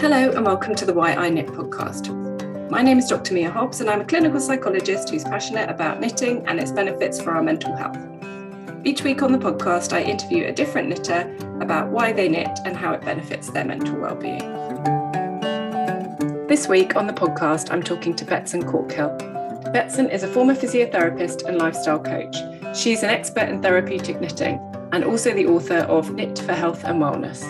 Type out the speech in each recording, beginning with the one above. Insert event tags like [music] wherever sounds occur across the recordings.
Hello, and welcome to the Why I Knit podcast. My name is Dr. Mia Hobbs, and I'm a clinical psychologist who's passionate about knitting and its benefits for our mental health. Each week on the podcast, I interview a different knitter about why they knit and how it benefits their mental well-being. This week on the podcast, I'm talking to Betsan Corkhill. Betsan is a former physiotherapist and lifestyle coach. She's an expert in therapeutic knitting and also the author of Knit for Health and Wellness.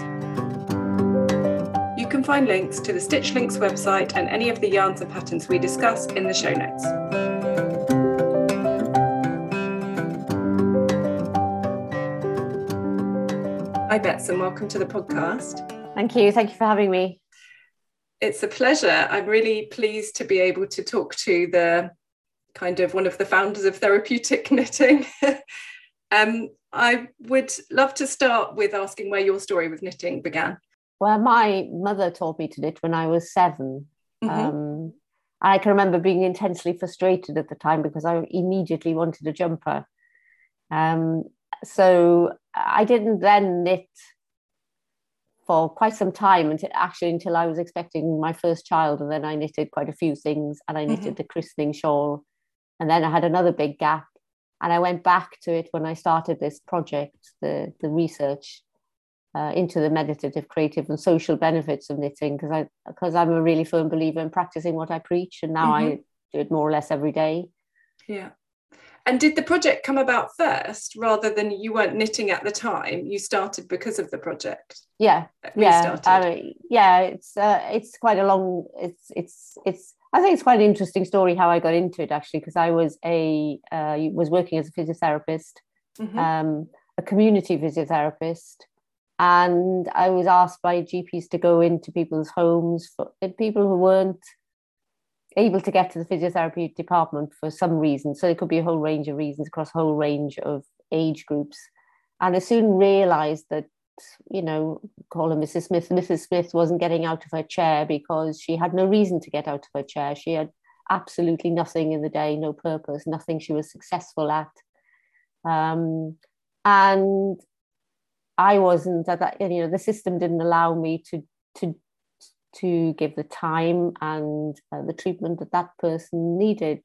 Can find links to the Stitch Links website and any of the yarns and patterns we discuss in the show notes. Hi, Betsan. Welcome to the podcast. Thank you. Thank you for having me. It's a pleasure. I'm really pleased to be able to talk to the kind of one of the founders of therapeutic [laughs] knitting. [laughs] um, I would love to start with asking where your story with knitting began. Well, my mother taught me to knit when I was 7 mm-hmm. um, I can remember being intensely frustrated at the time because I immediately wanted a jumper. Um, so I didn't then knit for quite some time until actually until I was expecting my first child, and then I knitted quite a few things, and I knitted mm-hmm. the christening shawl, and then I had another big gap, and I went back to it when I started this project, the the research uh, into the meditative, creative, and social benefits of knitting, because I because I'm a really firm believer in practicing what I preach, and now mm-hmm. I do it more or less every day. Yeah. And did the project come about first rather than you weren't knitting at the time? You started because of the project. Yeah, yeah, I yeah. It's uh, it's quite a long. It's it's it's. I think it's quite an interesting story how I got into it actually because I was a uh, was working as a physiotherapist, mm-hmm. um, a community physiotherapist, and I was asked by GPs to go into people's homes for people who weren't able to get to the physiotherapy department for some reason. So it could be a whole range of reasons across a whole range of age groups. And I soon realized that, you know, call her Mrs. Smith, Mrs. Smith wasn't getting out of her chair because she had no reason to get out of her chair. She had absolutely nothing in the day, no purpose, nothing she was successful at. Um, and I wasn't at that, you know, the system didn't allow me to to to give the time and uh, the treatment that that person needed.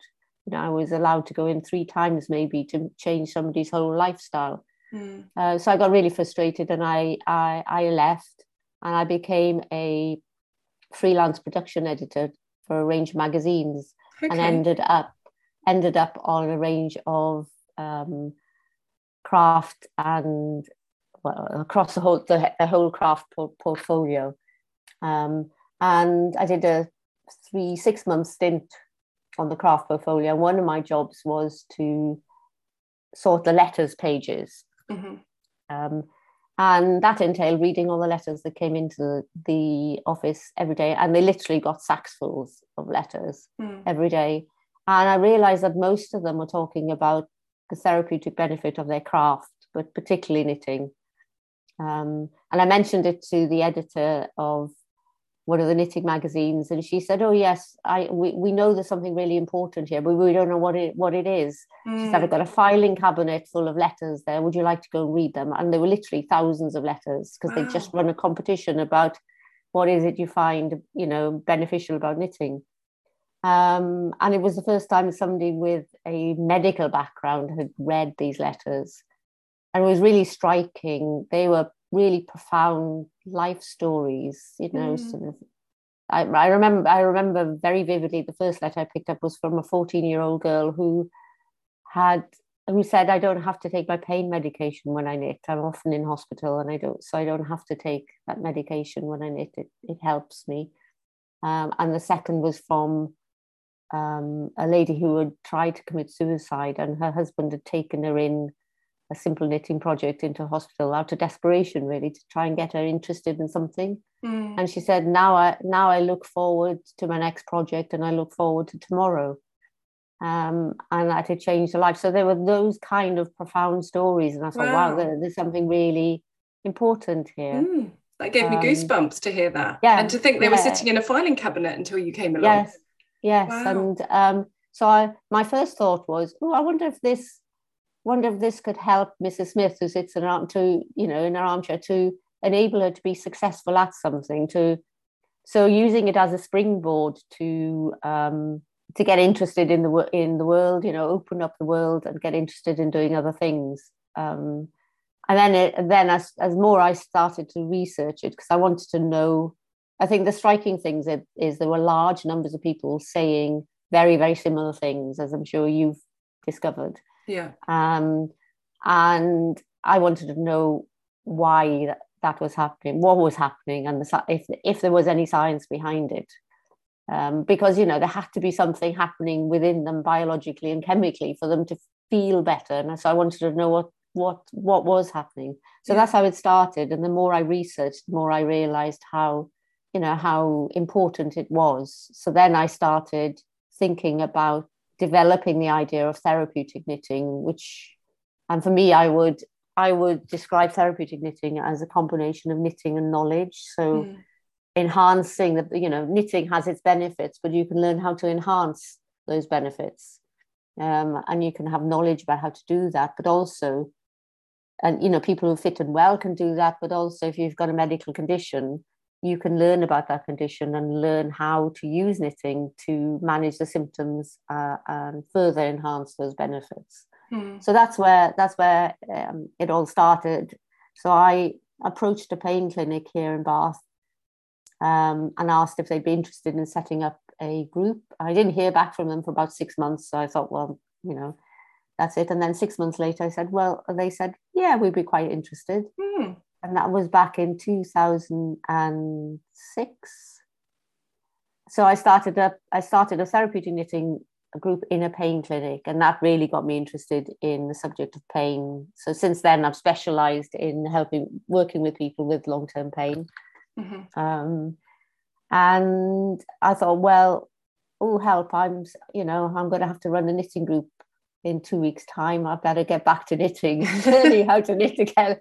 You know, I was allowed to go in three times maybe to change somebody's whole lifestyle. Mm. Uh, so I got really frustrated and I, I, I left and I became a freelance production editor for a range of magazines okay. and ended up ended up on a range of um, craft and well, across the whole the, the whole craft portfolio. Um, and I did a three, six month stint on the craft portfolio. One of my jobs was to sort the letters pages. Mm-hmm. Um, and that entailed reading all the letters that came into the, the office every day. And they literally got sacksfuls of letters mm. every day. And I realized that most of them were talking about the therapeutic benefit of their craft, but particularly knitting. Um, and I mentioned it to the editor of one of the knitting magazines and she said oh yes i we, we know there's something really important here but we don't know what it what it is. Mm. she said i've got a filing cabinet full of letters there. Would you like to go and read them? And there were literally thousands of letters because wow. they just run a competition about what is it you find you know beneficial about knitting. Um, and it was the first time somebody with a medical background had read these letters and it was really striking they were really profound life stories you know mm. sort of I, I remember I remember very vividly the first letter I picked up was from a 14 year old girl who had who said I don't have to take my pain medication when I knit. I'm often in hospital and I don't so I don't have to take that medication when I knit. It it helps me. Um, and the second was from um, a lady who had tried to commit suicide and her husband had taken her in a simple knitting project into hospital out of desperation really to try and get her interested in something mm. and she said now i now i look forward to my next project and i look forward to tomorrow um, and that had changed her life so there were those kind of profound stories and i thought wow, wow there, there's something really important here mm. that gave me um, goosebumps to hear that yeah and to think they yeah. were sitting in a filing cabinet until you came along yes yes wow. and um, so I, my first thought was oh i wonder if this wonder if this could help Mrs. Smith, who sits in her arm to, you know, in her armchair, to enable her to be successful at something, to so using it as a springboard to um, to get interested in the in the world, you know, open up the world and get interested in doing other things. Um, and then it, then as as more I started to research it because I wanted to know. I think the striking things is, is there were large numbers of people saying very very similar things, as I'm sure you've discovered. Yeah. Um, and I wanted to know why that, that was happening, what was happening, and the, if if there was any science behind it. Um, because you know there had to be something happening within them biologically and chemically for them to feel better, and so I wanted to know what what what was happening. So yeah. that's how it started, and the more I researched, the more I realized how you know how important it was. So then I started thinking about developing the idea of therapeutic knitting, which and for me, I would I would describe therapeutic knitting as a combination of knitting and knowledge. So mm. enhancing the, you know, knitting has its benefits, but you can learn how to enhance those benefits. Um, and you can have knowledge about how to do that, but also, and you know, people who fit and well can do that, but also if you've got a medical condition, you can learn about that condition and learn how to use knitting to manage the symptoms uh, and further enhance those benefits. Hmm. So that's where that's where um, it all started. So I approached a pain clinic here in Bath um, and asked if they'd be interested in setting up a group. I didn't hear back from them for about six months, so I thought, well, you know, that's it. And then six months later, I said, well, they said, yeah, we'd be quite interested. Hmm. And that was back in 2006. So I started a I started a therapeutic knitting group in a pain clinic, and that really got me interested in the subject of pain. So since then, I've specialised in helping working with people with long term pain. Mm-hmm. Um, and I thought, well, oh help! I'm you know I'm going to have to run a knitting group in two weeks' time. I better get back to knitting, [laughs] learning how to knit again.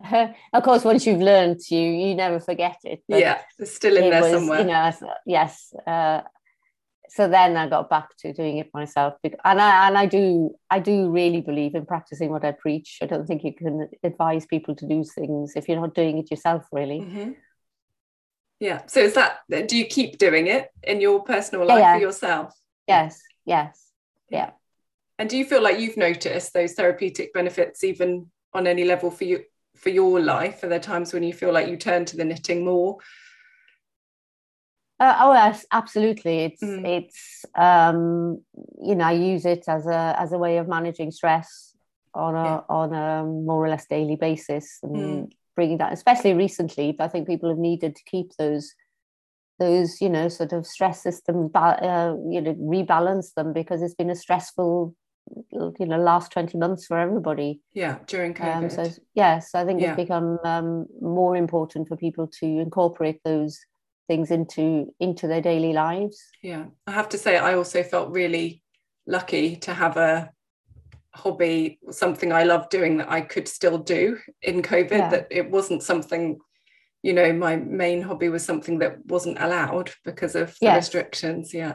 [laughs] of course, once you've learned, you you never forget it. yeah, it's still in it there was, somewhere. You know, yes, uh, so then I got back to doing it myself, and I and I do I do really believe in practicing what I preach. I don't think you can advise people to do things if you're not doing it yourself, really. Mm-hmm. Yeah. So is that do you keep doing it in your personal life yeah, yeah. for yourself? Yes. Yes. Yeah. And do you feel like you've noticed those therapeutic benefits even on any level for you for your life? Are there times when you feel like you turn to the knitting more? Uh, oh yes, absolutely. It's mm. it's um, you know I use it as a as a way of managing stress on a yeah. on a more or less daily basis and mm. bringing that. Especially recently, I think people have needed to keep those those you know sort of stress systems uh, you know rebalance them because it's been a stressful you know last 20 months for everybody yeah during COVID. Um, so yes i think yeah. it's become um, more important for people to incorporate those things into into their daily lives yeah i have to say i also felt really lucky to have a hobby something i love doing that i could still do in covid yeah. that it wasn't something you know my main hobby was something that wasn't allowed because of the yes. restrictions yeah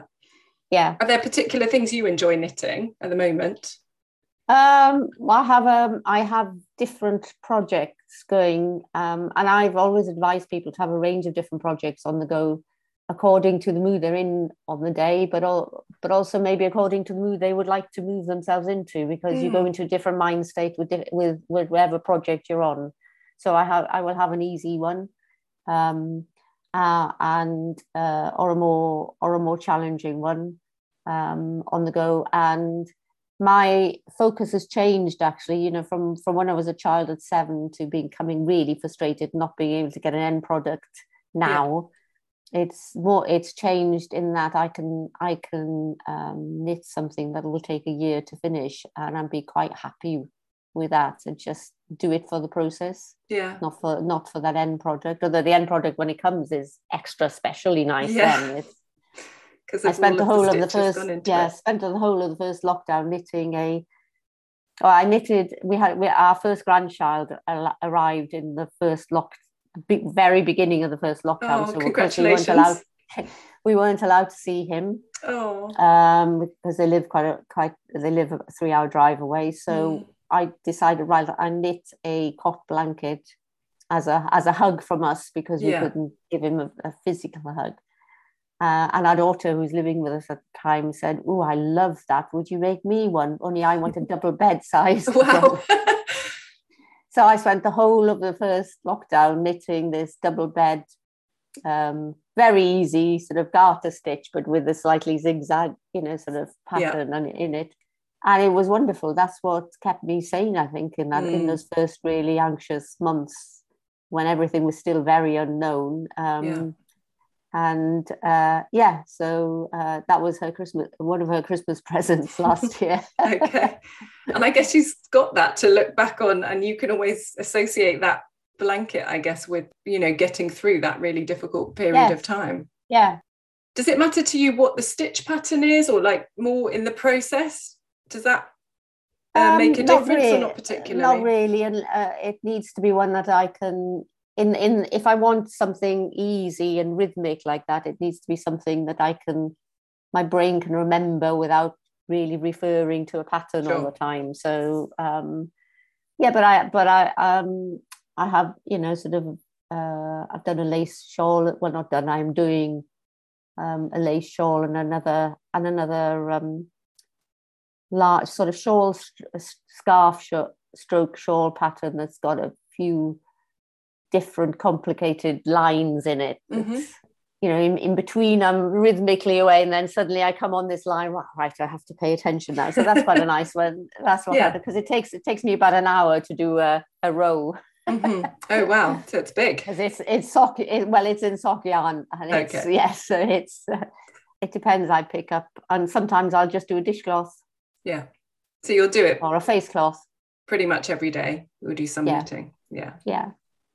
yeah are there particular things you enjoy knitting at the moment um, I have um, I have different projects going, um, and I've always advised people to have a range of different projects on the go, according to the mood they're in on the day, but all, but also maybe according to the mood they would like to move themselves into, because mm. you go hmm. into a different mind state with with with whatever project you're on. So I have I will have an easy one, um, uh, and uh, or a more or a more challenging one um, on the go, and my focus has changed actually you know from from when i was a child at seven to becoming really frustrated not being able to get an end product now. Yeah. it's more it's changed in that i can i can um, knit something that will take a year to finish and i'll be quite happy with that. And just do it for the process yeah not for not for that end project although the end project when it comes is extra specially nice yeah. because [laughs] I spent the whole of the, of the first yeah, it. spent the whole of the first lockdown knitting a. Oh, I knitted. We had we, our first grandchild arrived in the first lock, big, very beginning of the first lockdown. Oh, so congratulations! We weren't, allowed, [laughs] we weren't allowed to see him. Oh, um, because they live quite a quite they live a three hour drive away. So mm. I decided right, I knit a cot blanket as a as a hug from us because we Yeah. couldn't give him a, a physical hug. Uh, and our daughter, who's living with us at the time, said, "Oh, I love that. Would you make me one? Only I want a [laughs] double bed size." Wow. [laughs] [laughs] so I spent the whole of the first lockdown knitting this double bed, um, very easy sort of garter stitch, but with a slightly zigzag, you know, sort of pattern on- in it. And it was wonderful. That's what kept me sane, I think, in that in Mm. those first really anxious months when everything was still very unknown. Um, Yeah. And uh, yeah, so uh, that was her Christmas, one of her Christmas [laughs] presents last [laughs] year. okay. [laughs] And I guess she's got that to look back on, and you can always associate that blanket, I guess, with, you know, getting through that really difficult period Yes. of time. yeah, Does it matter to you what the stitch pattern is, or like more in the process? Does that uh, make a Um, difference or not particularly? Not really, and uh, it needs to be one that I can. In in if I want something easy and rhythmic like that, it needs to be something that I can, my brain can remember without really referring to a pattern all the time. So um, yeah, but I but I um I have you know sort of uh, I've done a lace shawl. Well, not done. I'm doing um, a lace shawl and another and another um, large sort of shawl scarf sh- stroke shawl pattern that's got a few different complicated lines in it. Mhm. You know, in, in between, I'm rhythmically away, and then suddenly I come on this line. "Right, Right, I have to pay attention now. So that's quite a nice one. That's what Yeah. because it takes it takes me about an hour to do a, a row Mhm. Oh, wow. So it's big. because it's it's sock it, well it's in sock yarn and it's Okay. yes so it's uh, [laughs] it depends I pick up and sometimes I'll just do a dishcloth Yeah. So you'll do it or a face cloth pretty much every day. You'll do some Yeah. knitting. Yeah. yeah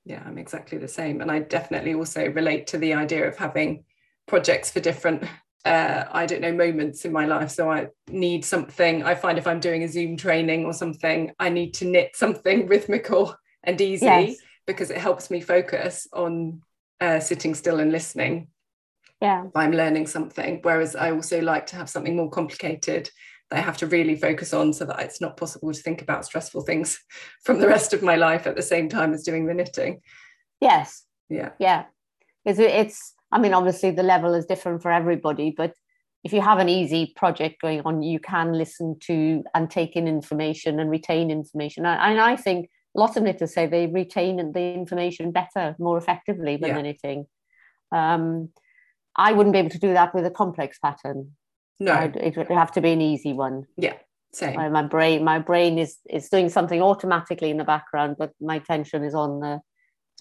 yeah i'm exactly the same and i definitely also relate to the idea of having projects for different uh, i don't know moments in my life so i need something i find if i'm doing a zoom training or something i need to knit something [laughs] rhythmical and easy yes because it helps me focus on uh, sitting still and listening yeah if i'm learning something whereas i also like to have something more complicated that i have to really focus on so that it's not possible to think about stressful things [laughs] from the rest of my life at the same time as doing the knitting. Yes. Yeah. Yeah. It's it's I mean obviously the level is different for everybody but if you have an easy project going on you can listen to and take in information and retain information. And, I think lots of knitters say they retain the information better more effectively than Yeah. knitting. Um, I wouldn't be able to do that with a complex pattern no. I'd- it would have to be an easy one. Yeah, same. My, my brain my brain is is doing something automatically in the background but my attention is on the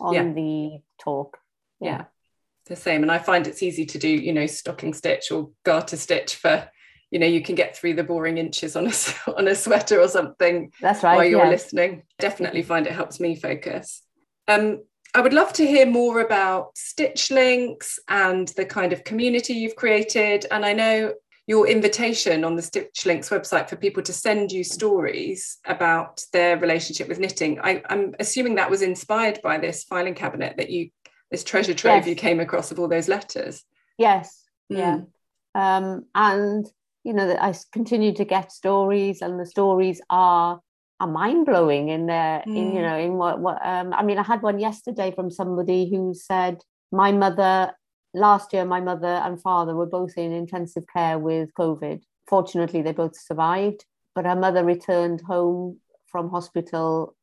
on Yeah. the talk. Yeah. The same. And i find it's easy to do you know stocking stitch or garter stitch for you know you can get through the boring inches on a [laughs] on a sweater or something that's right while you're yeah. listening. Definitely find it helps me focus. Um I would love to hear more about Stitch Links and the kind of community you've created. And I know your invitation on the Stitch Links website for people to send you stories about their relationship with knitting. I, I'm assuming that was inspired by this filing cabinet that you, this treasure trove Yes. you came across of all those letters. yes yeah Mm. um and you know I continue to get stories and the stories are are mind-blowing in their in you Mm. know in what, what um i mean i had one yesterday from somebody who said my mother last year my mother and father were both in intensive care with covid fortunately they both survived but her mother returned home from hospital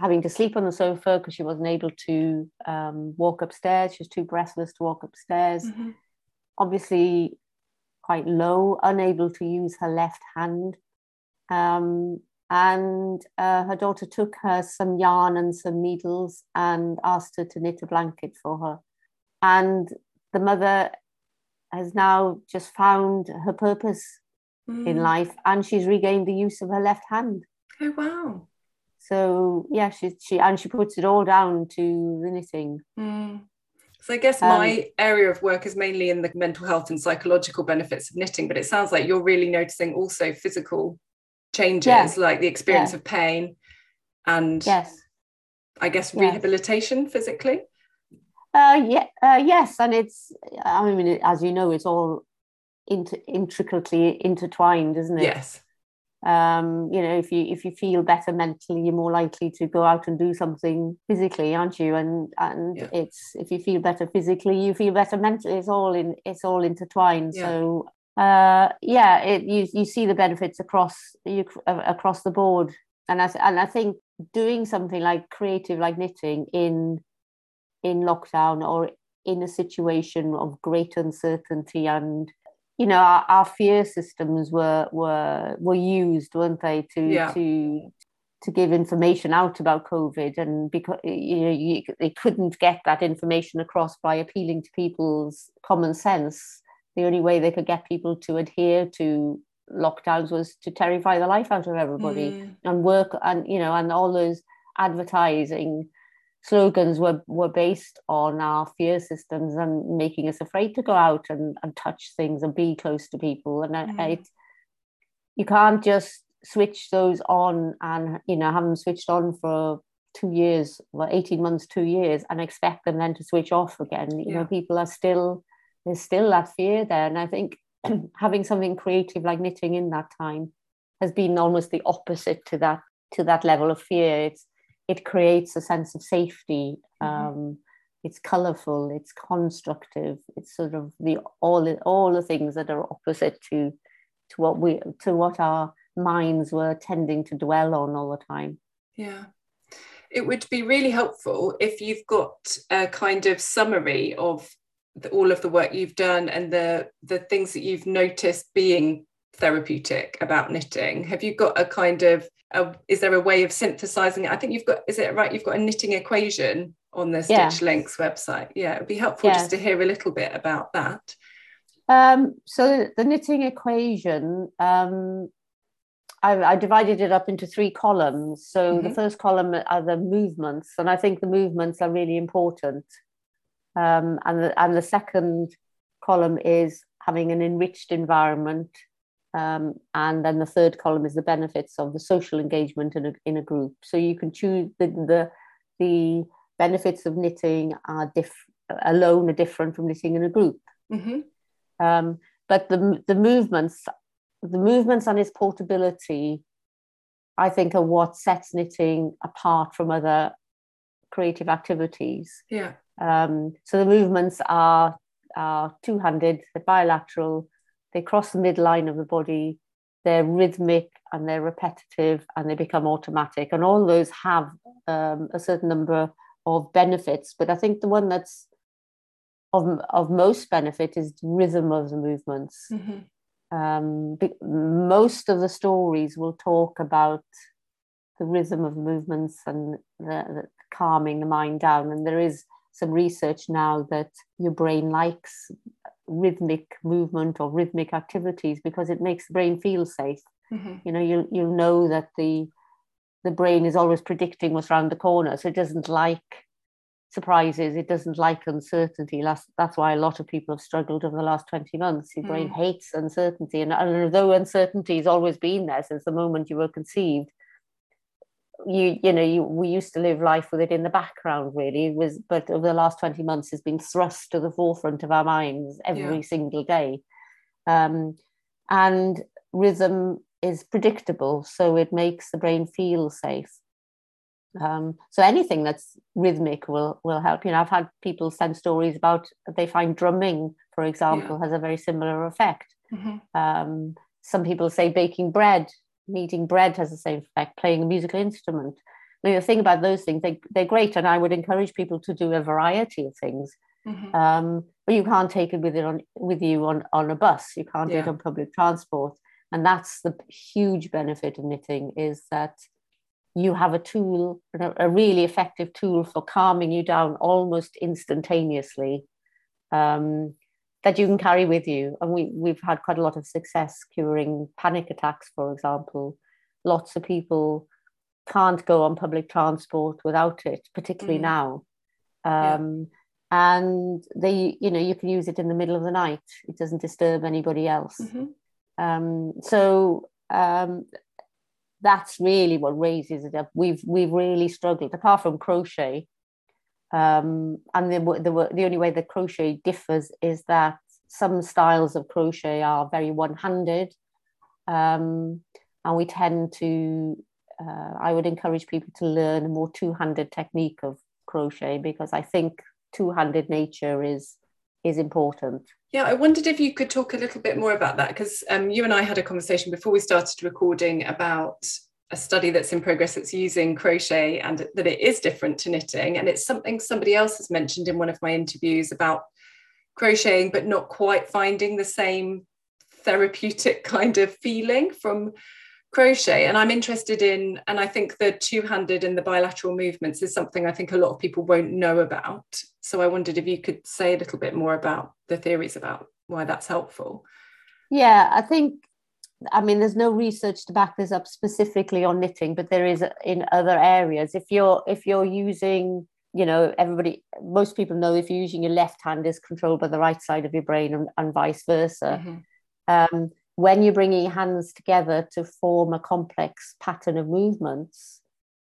having to sleep on the sofa because she wasn't able to um, walk upstairs she was too breathless to walk upstairs Mhm. obviously quite low, unable to use her left hand. Um, and uh, her daughter took her some yarn and some needles and asked her to knit a blanket for her. And the mother has now just found her purpose in Mm. life and she's regained the use of her left hand. Oh, wow. So yeah, she, she and she puts it all down to the knitting. Mm. So I guess Um, my area of work is mainly in the mental health and psychological benefits of knitting, but it sounds like you're really noticing also physical changes, Yeah. like the experience Yeah. of pain and Yes. I guess Yes. rehabilitation physically. Uh, yeah, uh, yes, and it's. I mean, as you know, it's all inter- intricately intertwined, isn't it? Yes. um, you know if you if you feel better mentally you're more likely to go out and do something physically aren't you and and yeah. it's if you feel better physically you feel better mentally it's all in it's all intertwined yeah. so uh, yeah it, you you see the benefits across you across the board and I, and I think doing something like creative like knitting in in lockdown or in a situation of great uncertainty and you know our, our fear systems were were were used weren't they to yeah. to to give information out about covid and because you know you, they couldn't get that information across by appealing to people's common sense the only way they could get people to adhere to lockdowns was to terrify the life out of everybody mm. and work and you know and all those advertising slogans were, were based on our fear systems and making us afraid to go out and, and touch things and be close to people. And mm. it, you can't just switch those on and, you know, have them switched on for two years, well, 18 months, two years, and expect them then to switch off again. You yeah. know, people are still, there's still that fear there. And I think [clears throat] having something creative like knitting in that time has been almost the opposite to that to that level of fear. It's it creates a sense of safety. Mm-hmm. Um, it's colorful, it's constructive, it's sort of the all all the things that are opposite to to what we to what our minds were tending to dwell on all the time. Yeah. It would be really helpful if you've got a kind of summary of the, all of the work you've done and the the things that you've noticed being therapeutic about knitting. Have you got a kind of a, is there a way of synthesizing it? I think you've got, is it right? You've got a knitting equation on the Stitch yeah. Links website. Yeah, it'd be helpful yeah. just to hear a little bit about that. Um, so the knitting equation, um, I, I, divided it up into three columns. So mm-hmm. the first column are the movements, and I think the movements are really important. Um, and the, and the second column is having an enriched environment um, and then the third column is the benefits of the social engagement in a, in a group. So you can choose the, the, the benefits of knitting are diff- alone are different from knitting in a group. Mm-hmm. Um, but the, the movements, the movements and its portability, I think are what sets knitting apart from other creative activities. Yeah. Um, so the movements are, are two-handed, they're bilateral, they cross the midline of the body, they're rhythmic and they're repetitive and they become automatic. And all those have um, a certain number of benefits. But I think the one that's of, of most benefit is the rhythm of the movements. Mm-hmm. Um, most of the stories will talk about the rhythm of movements and the, the calming the mind down. And there is some research now that your brain likes rhythmic movement or rhythmic activities because it makes the brain feel safe. Mm-hmm. You know, you you know that the the brain is always predicting what's around the corner, so it doesn't like surprises. It doesn't like uncertainty. That's that's why a lot of people have struggled over the last twenty months. Your mm. brain hates uncertainty, and, and although uncertainty has always been there since the moment you were conceived, you you know you we used to live life with it in the background really it was but over the last 20 months has been thrust to the forefront of our minds every yeah. single day um, and rhythm is predictable so it makes the brain feel safe um, so anything that's rhythmic will will help you know i've had people send stories about they find drumming for example yeah. has a very similar effect mm-hmm. um, some people say baking bread kneading bread has the same effect, playing a musical instrument. Mean, the thing about those things, they, they're great, and I would encourage people to do a variety of things. Mm-hmm. Um, but you can't take it with it on with you on, on a bus. You can't yeah. do it on public transport, and that's the huge benefit of knitting is that you have a tool, a really effective tool for calming you down almost instantaneously. Um, that you can carry with you. And we, we've had quite a lot of success curing panic attacks, for example. Lots of people can't go on public transport without it, particularly mm. now. Um, yeah. And they, you know, you can use it in the middle of the night. It doesn't disturb anybody else. Mm-hmm. Um, so um, that's really what raises it up. We've we've really struggled, apart from crochet, um, and the, the, the only way the crochet differs is that some styles of crochet are very one handed, um, and we tend to uh, i would encourage people to learn a more two-handed technique of crochet because i think two-handed nature is is important. Yeah i wondered if you could talk a little bit more about that because um, you and i had a conversation before we started recording about a study that's in progress that's using crochet and that it is different to knitting. And it's something somebody else has mentioned in one of my interviews about crocheting but not quite finding the same therapeutic [laughs] kind of feeling from crochet. And i'm interested in and i think the two-handed and the bilateral movements is something i think a lot of people won't know about. So i wondered if you could say a little bit more about the theories about why that's helpful. Yeah i think i mean there's no research to back this up specifically on knitting but there is in other areas if you're if you're using you know everybody most people know if you're using your left hand is controlled by the right side of your brain and, and vice versa mm-hmm. um, when you're bringing your hands together to form a complex pattern of movements,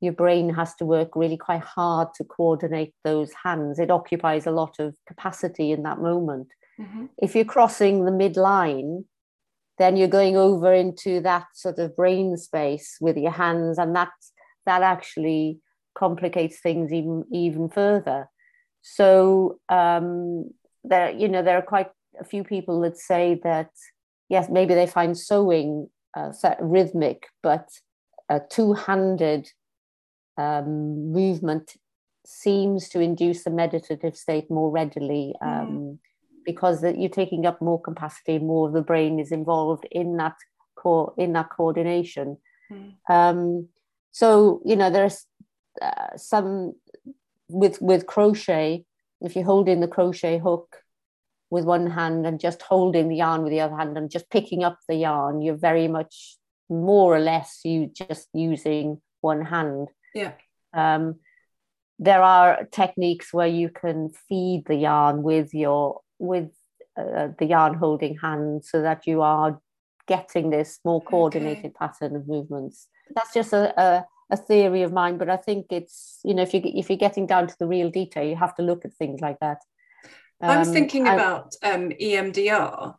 your brain has to work really quite hard to coordinate those hands. It occupies a lot of capacity in that moment. Mm-hmm. If you're crossing the midline, then you're going over into that sort of brain space with your hands, and that that actually complicates things even even further. So um, there, you know, there are quite a few people that say that yes, maybe they find sewing uh, rhythmic, but a two-handed um, movement seems to induce a meditative state more readily um, mm. Because you're taking up more capacity, more of the brain is involved in that core in that coordination. Mm. Um, so you know there's uh, some with with crochet. If you're holding the crochet hook with one hand and just holding the yarn with the other hand and just picking up the yarn, you're very much more or less you just using one hand. Yeah. Um, there are techniques where you can feed the yarn with your with uh, the yarn holding hand so that you are getting this more coordinated okay. pattern of movements. That's just a, a, a theory of mine, but I think it's you know if you if you're getting down to the real detail, you have to look at things like that. Um, I was um, thinking about um, EMDR.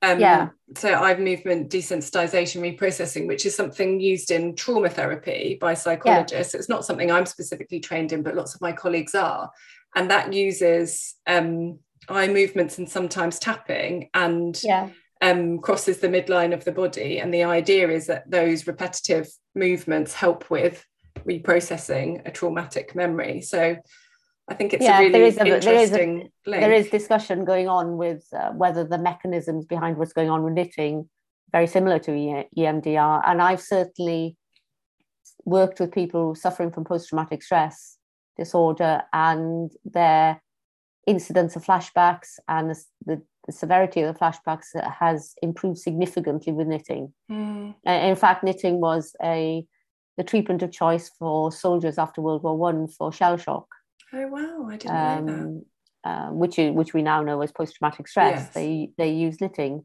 Um, yeah. So eye movement desensitization reprocessing, which is something used in trauma therapy by psychologists. Yeah. It's not something I'm specifically trained in, but lots of my colleagues are. And that uses um, eye movements and sometimes tapping and yeah. um, crosses the midline of the body. And the idea is that those repetitive movements help with reprocessing a traumatic memory. So I think it's yeah, a really there is a, interesting there is, a, there is discussion going on with uh, whether the mechanisms behind what's going on with knitting very similar to EMDR, and I've certainly worked with people suffering from post-traumatic stress disorder and their incidence of flashbacks and the, the, the severity of the flashbacks has improved significantly with knitting. Mm. in fact, knitting was a the treatment of choice for soldiers after World War One for shell shock Oh wow, I didn't um, know that. Uh, which which we now know as post traumatic stress. Yes. They they use knitting.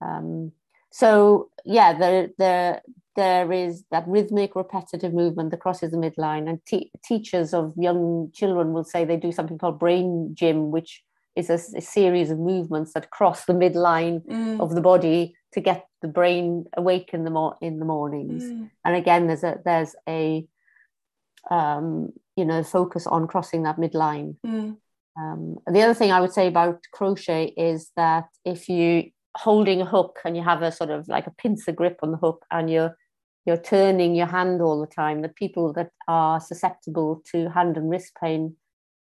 Um, so yeah, there there there is that rhythmic, repetitive movement that crosses the midline, and te- teachers of young children will say they do something called brain gym, which is a, a series of movements that cross the midline mm. of the body to get the brain awake in the mo- in the mornings. Mm. And again, there's a there's a um, you know focus on crossing that midline mm. um, the other thing i would say about crochet is that if you holding a hook and you have a sort of like a pincer grip on the hook and you're you're turning your hand all the time The people that are susceptible to hand and wrist pain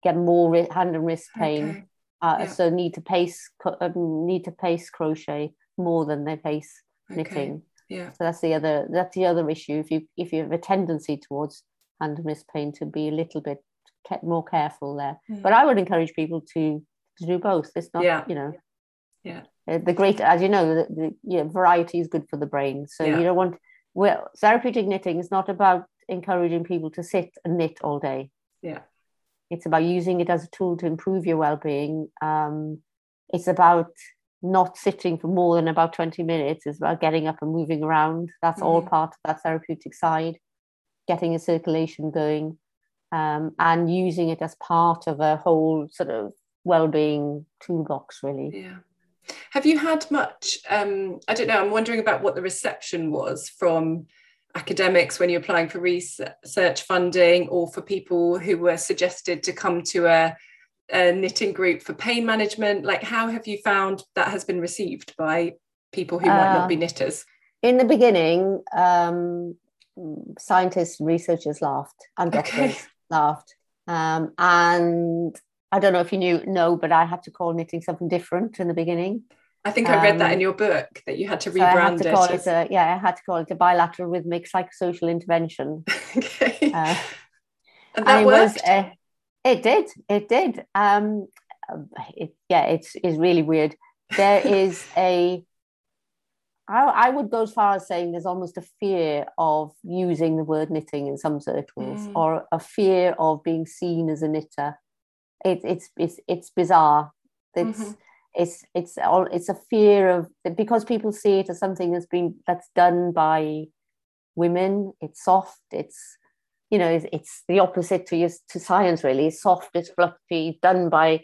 get more hand and wrist pain okay. uh, yeah. so need to pace um, need to pace crochet more than they pace okay. knitting yeah so that's the other that's the other issue if you if you have a tendency towards hand and wrist pain to be a little bit more careful there. Mm. But I would encourage people to to do both. It's not, yeah. you know, yeah. Uh, the great, as you know, the, the you know, variety is good for the brain. So yeah. you don't want. Well, therapeutic knitting is not about encouraging people to sit and knit all day. Yeah. It's about using it as a tool to improve your well-being. Um, it's about not sitting for more than about 20 minutes. It's about getting up and moving around. That's mm-hmm. all part of that therapeutic side getting a circulation going um, and using it as part of a whole sort of well-being toolbox really yeah Have you had much? Um, I don't know. I'm wondering about what the reception was from academics when you're applying for research funding or for people who were suggested to come to a, a knitting group for pain management. Like, how have you found that has been received by people who might not be uh, knitters? In the beginning, um, scientists, researchers laughed, and doctors okay. laughed. Um, and I don't know if you knew, no, but I had to call knitting something different in the beginning. I think I read um, that in um, your book that you had to rebrand so had to it. it a, yeah, I had to call it a bilateral rhythmic psychosocial intervention. [laughs] okay. Uh, and that and worked? Was, uh, it did. It did. Um, it, yeah, it's, it's really weird. There [laughs] is a I, I, would go as far as saying there's almost a fear of using the word knitting in some circles, mm. or a fear of being seen as a knitter. It, it's it's it's bizarre. It's mm-hmm. it's it's all it's a fear of because people see it as something that's been that's done by women. It's soft. It's you know it's, it's the opposite to to science really. It's soft. It's fluffy. Done by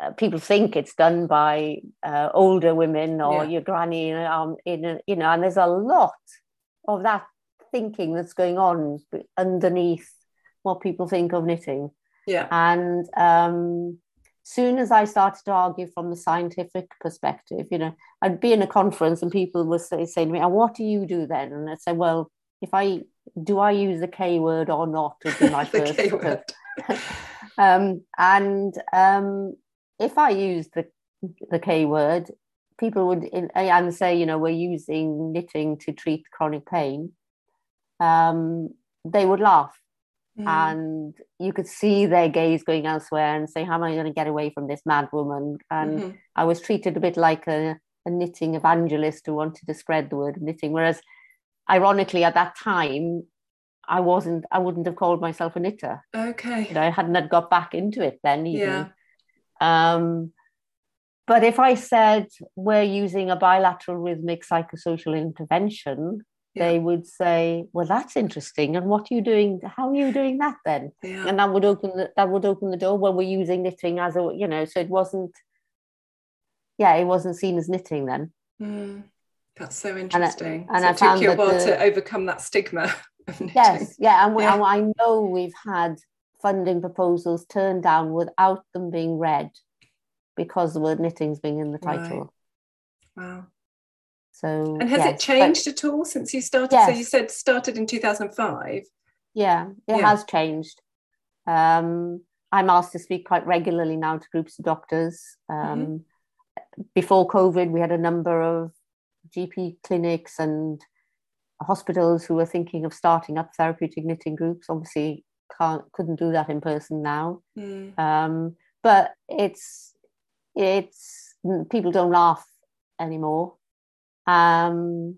uh, people think it's done by uh, older women or yeah. your granny, um, in, you know, and there's a lot of that thinking that's going on underneath what people think of knitting. Yeah. And um, soon as I started to argue from the scientific perspective, you know, I'd be in a conference and people would say, say to me, and what do you do then? And I'd say, well, if I do I use the K word or not would be [laughs] my first. [laughs] um, and um, if I use the the K word, people would in, and say, you know, we're using knitting to treat chronic pain. Um, they would laugh, mm. and you could see their gaze going elsewhere and say, "How am I going to get away from this mad woman?" And mm-hmm. I was treated a bit like a, a knitting evangelist who wanted to spread the word of knitting, whereas, ironically, at that time, I wasn't. I wouldn't have called myself a knitter. Okay. You know, I hadn't got back into it then. Even. Yeah. Um, but if I said we're using a bilateral rhythmic psychosocial intervention, yeah. they would say, "Well, that's interesting. And what are you doing? How are you doing that then?" Yeah. And that would open the, that would open the door. when we're using knitting as a you know, so it wasn't. Yeah, it wasn't seen as knitting then. Mm, that's so interesting. And, I, and so I it took you a while the, to overcome that stigma. [laughs] Yes, yeah, and, we, yeah. and I know we've had funding proposals turned down without them being read because the word knitting's being in the title. Right. Wow. So And has yes, it changed but, at all since you started? Yes. So you said started in 2005. Yeah, it yeah. has changed. Um, I'm asked to speak quite regularly now to groups of doctors. Um, mm-hmm. Before COVID, we had a number of GP clinics and hospitals who were thinking of starting up therapeutic knitting groups. Obviously, can't couldn't do that in person now. Mm. Um, but it's it's people don't laugh anymore, um,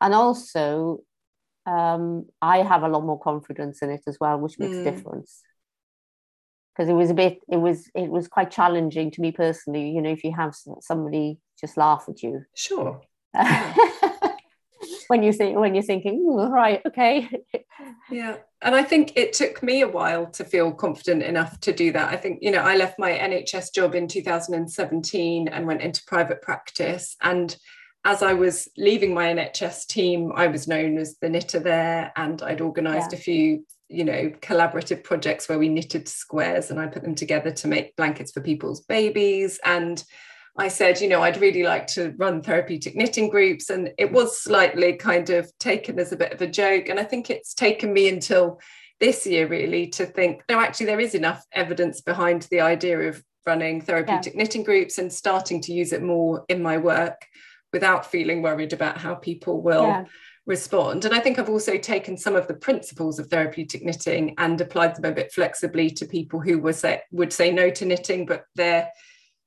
and also um, I have a lot more confidence in it as well, which makes mm. a difference. Because it was a bit, it was it was quite challenging to me personally. You know, if you have somebody just laugh at you, sure. [laughs] when you think when you're thinking right okay yeah and i think it took me a while to feel confident enough to do that i think you know i left my nhs job in 2017 and went into private practice and as i was leaving my nhs team i was known as the knitter there and i'd organized yeah. a few you know collaborative projects where we knitted squares and i put them together to make blankets for people's babies and I said, you know, I'd really like to run therapeutic knitting groups. And it was slightly kind of taken as a bit of a joke. And I think it's taken me until this year really to think, no, actually, there is enough evidence behind the idea of running therapeutic yeah. knitting groups and starting to use it more in my work without feeling worried about how people will. Yeah. respond and i think i've also taken some of the principles of therapeutic knitting and applied them a bit flexibly to people who were say, would say no to knitting but they're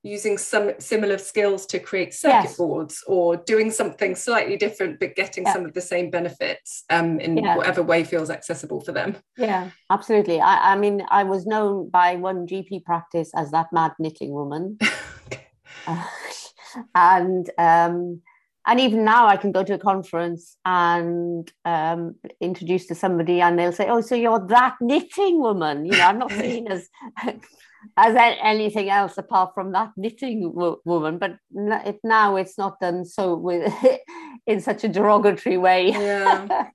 using some similar skills to create circuit yes. boards or doing something slightly different but getting yeah. some of the same benefits um, in yeah. whatever way feels accessible for them yeah absolutely I, I, mean i was known by one gp practice as that mad knitting woman [laughs] uh, [laughs] and um, and even now I can go to a conference and um, introduce to somebody and they'll say, oh, so you're that knitting woman. You know, I'm not [laughs] seen as as anything else apart from that knitting woman. But it, now it's not done so with [laughs] in such a derogatory way. Yeah.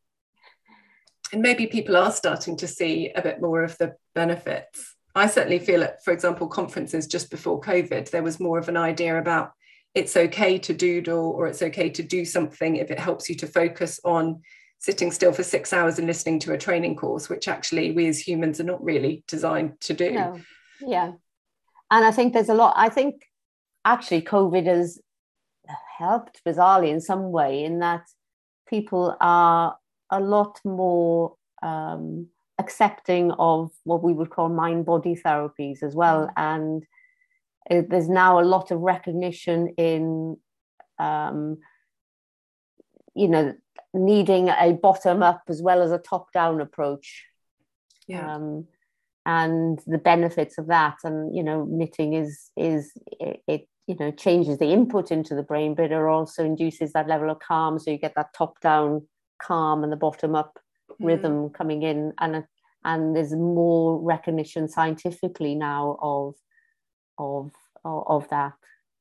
[laughs] and maybe people are starting to see a bit more of the benefits. I certainly feel it, for example, conferences just before COVID, there was more of an idea about it's okay to doodle or it's okay to do something if it helps you to focus on sitting still for six hours and listening to a training course, which actually we as humans are not really designed to do. No. Yeah. And I think there's a lot, I think actually COVID has helped bizarrely in some way in that people are a lot more um, accepting of what we would call mind body therapies as well. Mm. And there's now a lot of recognition in, um, you know, needing a bottom up as well as a top down approach. Yeah. Um, and the benefits of that and you know knitting is is it, it, you know changes the input into the brain but it also induces that level of calm so you get that top down calm and the bottom up mm. rhythm coming in and and there's more recognition scientifically now of of of, that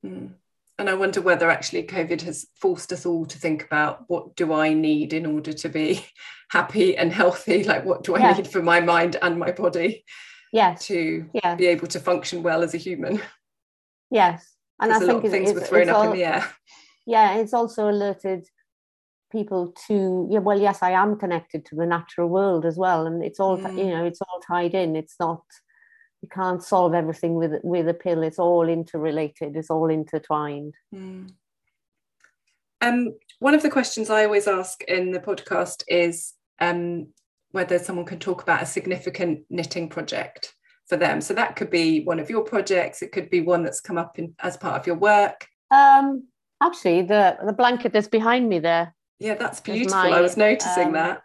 mm. and i wonder whether actually covid has forced us all to think about what do i need in order to be [laughs] happy and healthy like what do i yeah. need for my mind and my body yes to yeah. be able to function well as a human yes and i think things were thrown up all, in the air yeah it's also alerted people to yeah well yes i am connected to the natural world as well and it's all mm. you know it's all tied in it's not you can't solve everything with with a pill it's all interrelated it's all intertwined mm. um one of the questions i always ask in the podcast is um whether someone can talk about a significant knitting project for them so that could be one of your projects it could be one that's come up in, as part of your work um actually the the blanket that's behind me there yeah, that's beautiful. My, I was noticing um, that.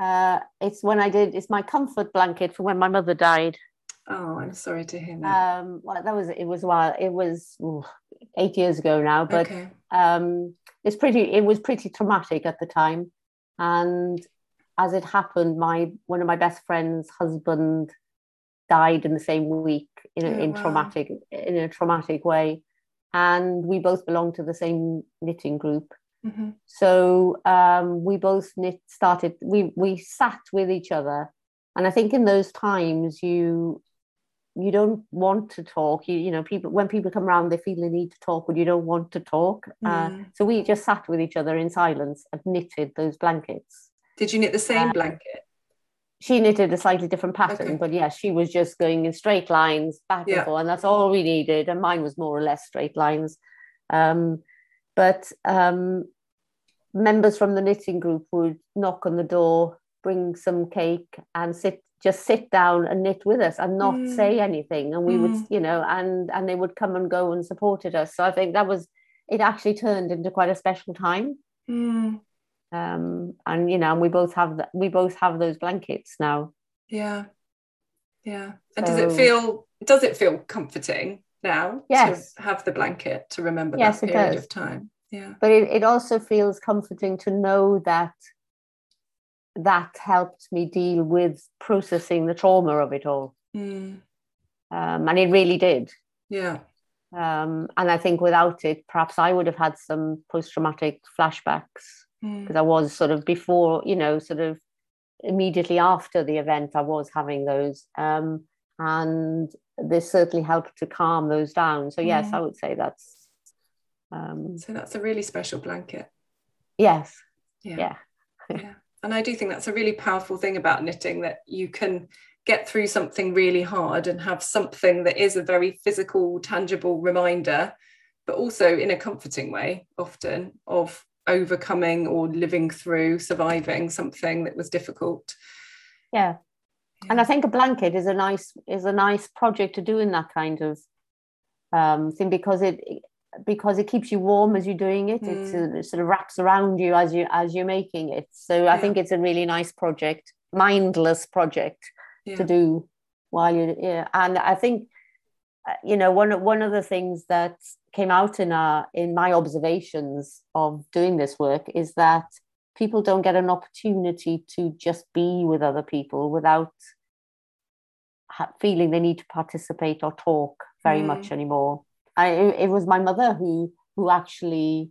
Uh, it's when I did. It's my comfort blanket for when my mother died. Oh, I'm sorry to hear that. Um, well, that was it. Was while. It was ooh, eight years ago now, but okay. um, it's pretty. It was pretty traumatic at the time, and as it happened, my one of my best friends' husband died in the same week in a, oh, in wow. traumatic in a traumatic way, and we both belonged to the same knitting group. Mm-hmm. So um, we both knit, started. We we sat with each other, and I think in those times you you don't want to talk. You you know people when people come around they feel the need to talk, but you don't want to talk. Uh, mm. Uh, so we just sat with each other in silence and knitted those blankets. Did you knit the same uh, blanket? She knitted a slightly different pattern, okay. but yeah, she was just going in straight lines back yeah. and forth, and that's all we needed. And mine was more or less straight lines. Um, but um, members from the knitting group would knock on the door, bring some cake, and sit just sit down and knit with us and not mm. say anything. And we mm. would, you know, and and they would come and go and supported us. So I think that was it. Actually turned into quite a special time. Mm. Um, and you know, and we both have that. We both have those blankets now. Yeah, yeah. And so, does it feel? Does it feel comforting now? Yes. To have the blanket to remember yes, that period of time yeah but it, it also feels comforting to know that that helped me deal with processing the trauma of it all mm. um, and it really did yeah um, and i think without it perhaps i would have had some post-traumatic flashbacks because mm. i was sort of before you know sort of immediately after the event i was having those um, and this certainly helped to calm those down so yes mm. i would say that's um, so that's a really special blanket. Yes. Yeah. Yeah. yeah. And I do think that's a really powerful thing about knitting that you can get through something really hard and have something that is a very physical, tangible reminder, but also in a comforting way, often of overcoming or living through, surviving something that was difficult. Yeah. And I think a blanket is a nice is a nice project to do in that kind of um, thing because it because it keeps you warm as you're doing it. Mm. it sort of wraps around you as you as you're making it. So I think it's a really nice project, mindless project yeah. to do while you yeah. And I think uh, you know one one of the things that came out in our in my observations of doing this work is that people don't get an opportunity to just be with other people without feeling they need to participate or talk very mm. much anymore. I, it was my mother who who actually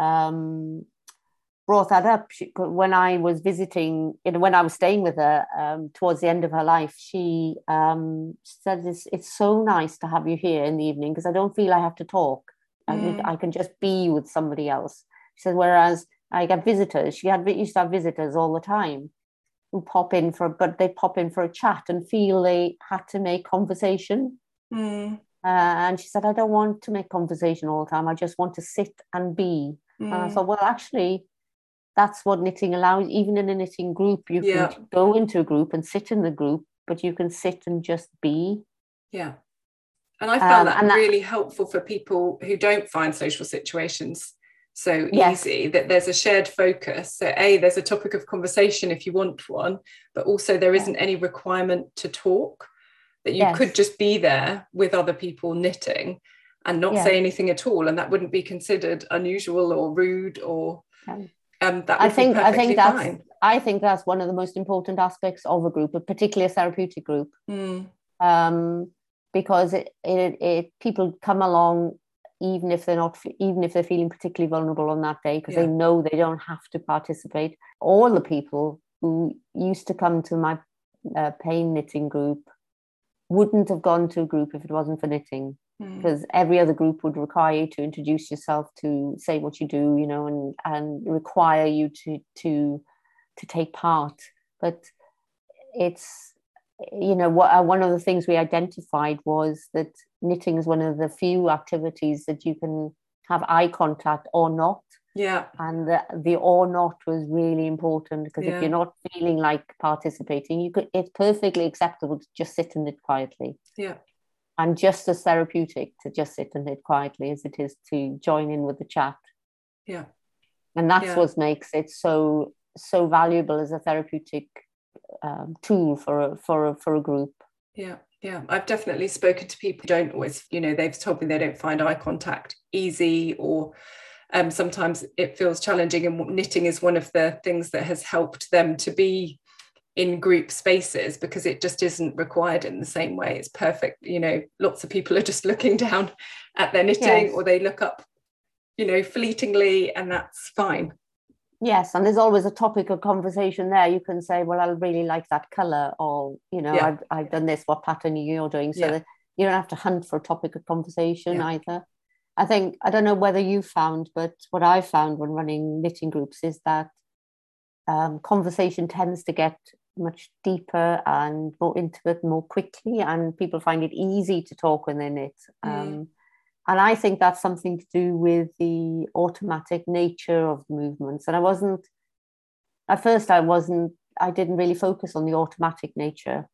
um, brought that up she, when I was visiting, you know, when I was staying with her um, towards the end of her life. She um, said, it's, it's so nice to have you here in the evening because I don't feel I have to talk. Mm. I, I, can just be with somebody else. She said, whereas I get visitors, she had used to have visitors all the time who pop in for, but they pop in for a chat and feel they had to make conversation. Mm. Uh, and she said, I don't want to make conversation all the time. I just want to sit and be. Mm. And I mm. thought, well, actually, that's what knitting allows even in a knitting group you yeah. can go into a group and sit in the group but you can sit and just be yeah and i found um, that really that, helpful for people who don't find social situations so yes. easy that there's a shared focus so a there's a topic of conversation if you want one but also there isn't any requirement to talk that you yes. could just be there with other people knitting and not say anything at all and that wouldn't be considered unusual or rude or um, that I think I think that's fine. I think that's one of the most important aspects of a group, particularly a therapeutic group, mm. um, because it, it, it people come along even if they're not even if they're feeling particularly vulnerable on that day because yeah. they know they don't have to participate. All the people who used to come to my uh, pain knitting group wouldn't have gone to a group if it wasn't for knitting Hmm. because mm. every other group would require you to introduce yourself to say what you do you know and and require you to to to take part but it's you know what uh, one of the things we identified was that knitting is one of the few activities that you can have eye contact or not yeah and the, the or not was really important because yeah. if you're not feeling like participating you could it's perfectly acceptable to just sit and knit quietly yeah and just as therapeutic to just sit and knit quietly as it is to join in with the chat. Yeah. And that's yeah. what makes it so so valuable as a therapeutic um, tool for a, for a, for a group. Yeah, yeah. I've definitely spoken to people who don't always, you know, they've told me they don't find eye contact easy or um, sometimes it feels challenging. And knitting is one of the things that has helped them to be in group spaces because it just isn't required in the same way it's perfect you know lots of people are just looking [laughs] down at their knitting yes. or they look up you know fleetingly and that's fine yes and there's always a topic of conversation there you can say well i really like that color or you know yeah. I've, I've done this what pattern are you're doing so yeah. that you don't have to hunt for a topic of conversation yeah. either i think i don't know whether you found but what i found when running knitting groups is that um, conversation tends to get much deeper and more intimate more quickly and people find it easy to talk when they knit. Mm. um, and i think that's something to do with the automatic nature of movements. And i wasn't at first i wasn't i didn't really focus on the automatic nature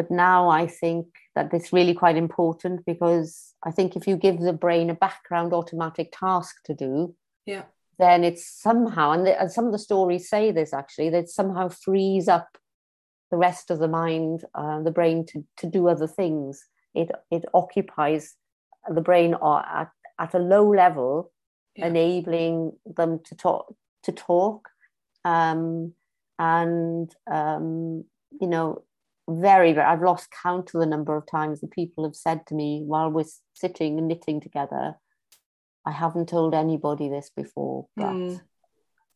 but now i think that it's really quite important because i think if you give the brain a background automatic task to do yeah then it's somehow and, the, and some of the stories say this actually that somehow frees up the rest of the mind, uh, the brain to, to do other things. It, it occupies the brain at, at a low level, yeah. enabling them to talk, to talk. Um, and, um, you know, very, very, I've lost count of the number of times that people have said to me while we're sitting and knitting together, I haven't told anybody this before, but, mm.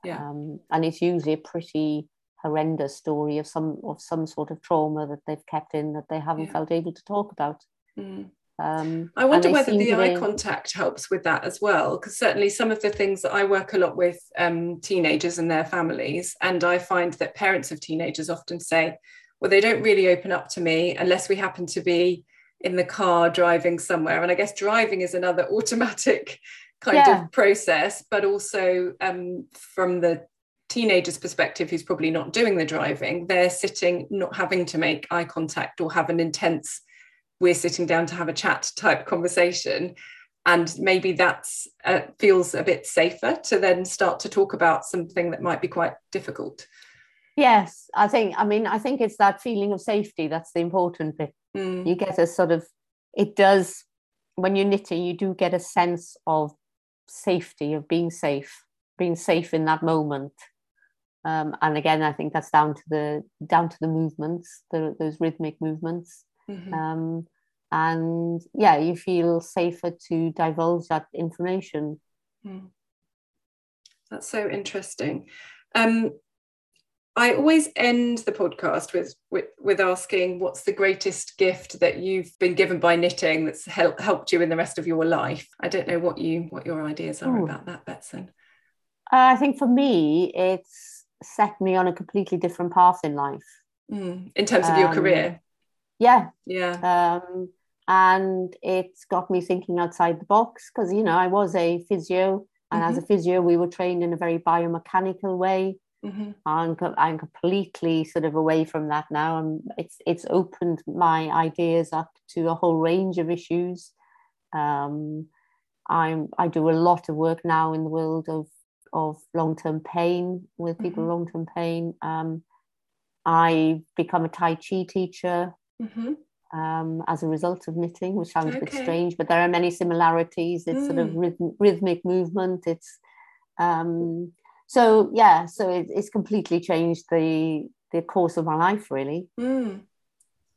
yeah. Um, and it's usually a pretty horrendous story of some of some sort of trauma that they've kept in that they haven't yeah. felt able to talk about. Mm. Um, I wonder whether the eye contact helps with that as well, because certainly some of the things that I work a lot with um, teenagers and their families, and I find that parents of teenagers often say, "Well, they don't really open up to me unless we happen to be in the car driving somewhere." And I guess driving is another [laughs] automatic kind yeah. of process, but also um, from the teenager's perspective who's probably not doing the driving they're sitting not having to make eye contact or have an intense we're sitting down to have a chat type conversation and maybe that uh, feels a bit safer to then start to talk about something that might be quite difficult yes i think i mean i think it's that feeling of safety that's the important bit mm. you get a sort of it does when you're knitting you do get a sense of safety of being safe being safe in that moment Um, and again, I think that's down to the down to the movements, the, those rhythmic movements. Mm-hmm. Um, and yeah, you feel safer to divulge that information. Mm. That's so interesting. Um, I always end the podcast with, with, with asking what's the greatest gift that you've been given by knitting that's helped helped you in the rest of your life. I don't know what you what your ideas are Ooh. about that, Betsan. Uh, I think for me, it's set me on a completely different path in life. Mm. In terms of um, your career. Yeah. Yeah. Um, and it's got me thinking outside the box because you know I was a physio, and mm-hmm. as a physio, we were trained in a very biomechanical way Mm-hmm. I'm, I'm completely sort of away from that now. and it's it's opened my ideas up to a whole range of issues. Um, I'm I do a lot of work now in the world of of long term pain with people mm-hmm. long term pain. Um, I become a Tai Chi teacher. Mm-hmm. Um, as a result of knitting, which sounds okay. a bit strange, but there are many similarities. It's mm. sort of mm. rhythm, rhythmic movement. It's um, so yeah so it, it's completely changed the the course of my life really. Mm.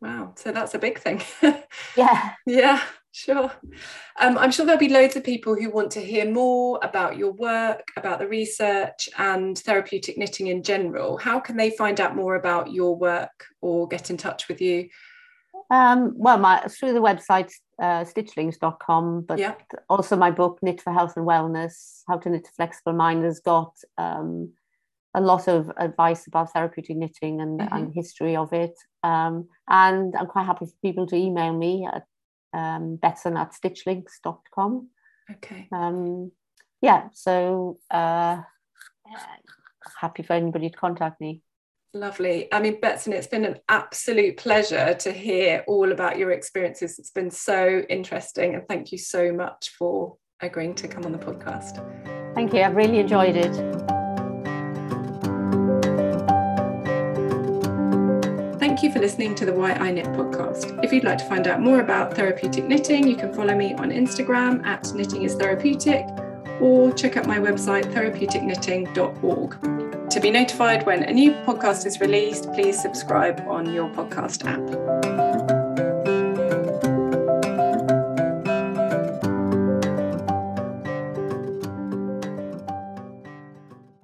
wow. So that's a big thing. [laughs] Yeah. Yeah sure. Um, i'm sure there'll be loads of people who want to hear more about your work about the research and therapeutic knitting in general. How can they find out more about your work or get in touch with you um, well, my through the website uh, stitchlinks.com, but yeah. also my book Knit for Health and Wellness: How to Knit a Flexible Mind has got um, a lot of advice about therapeutic knitting and, mm-hmm. and history of it. Um, and I'm quite happy for people to email me at um, betsan at stitchlinks.com. Okay. Um, yeah, so uh, happy for anybody to contact me. Lovely. I mean, Betsan, it's been an absolute pleasure to hear all about your experiences. It's been so interesting. And thank you so much for agreeing to come on the podcast. Thank you. I've really enjoyed it. Thank you for listening to the Why I Knit podcast. If you'd like to find out more about therapeutic knitting, you can follow me on Instagram at knitting is therapeutic or check out my website therapeuticknitting.org. To be notified when a new podcast is released, please subscribe on your podcast app.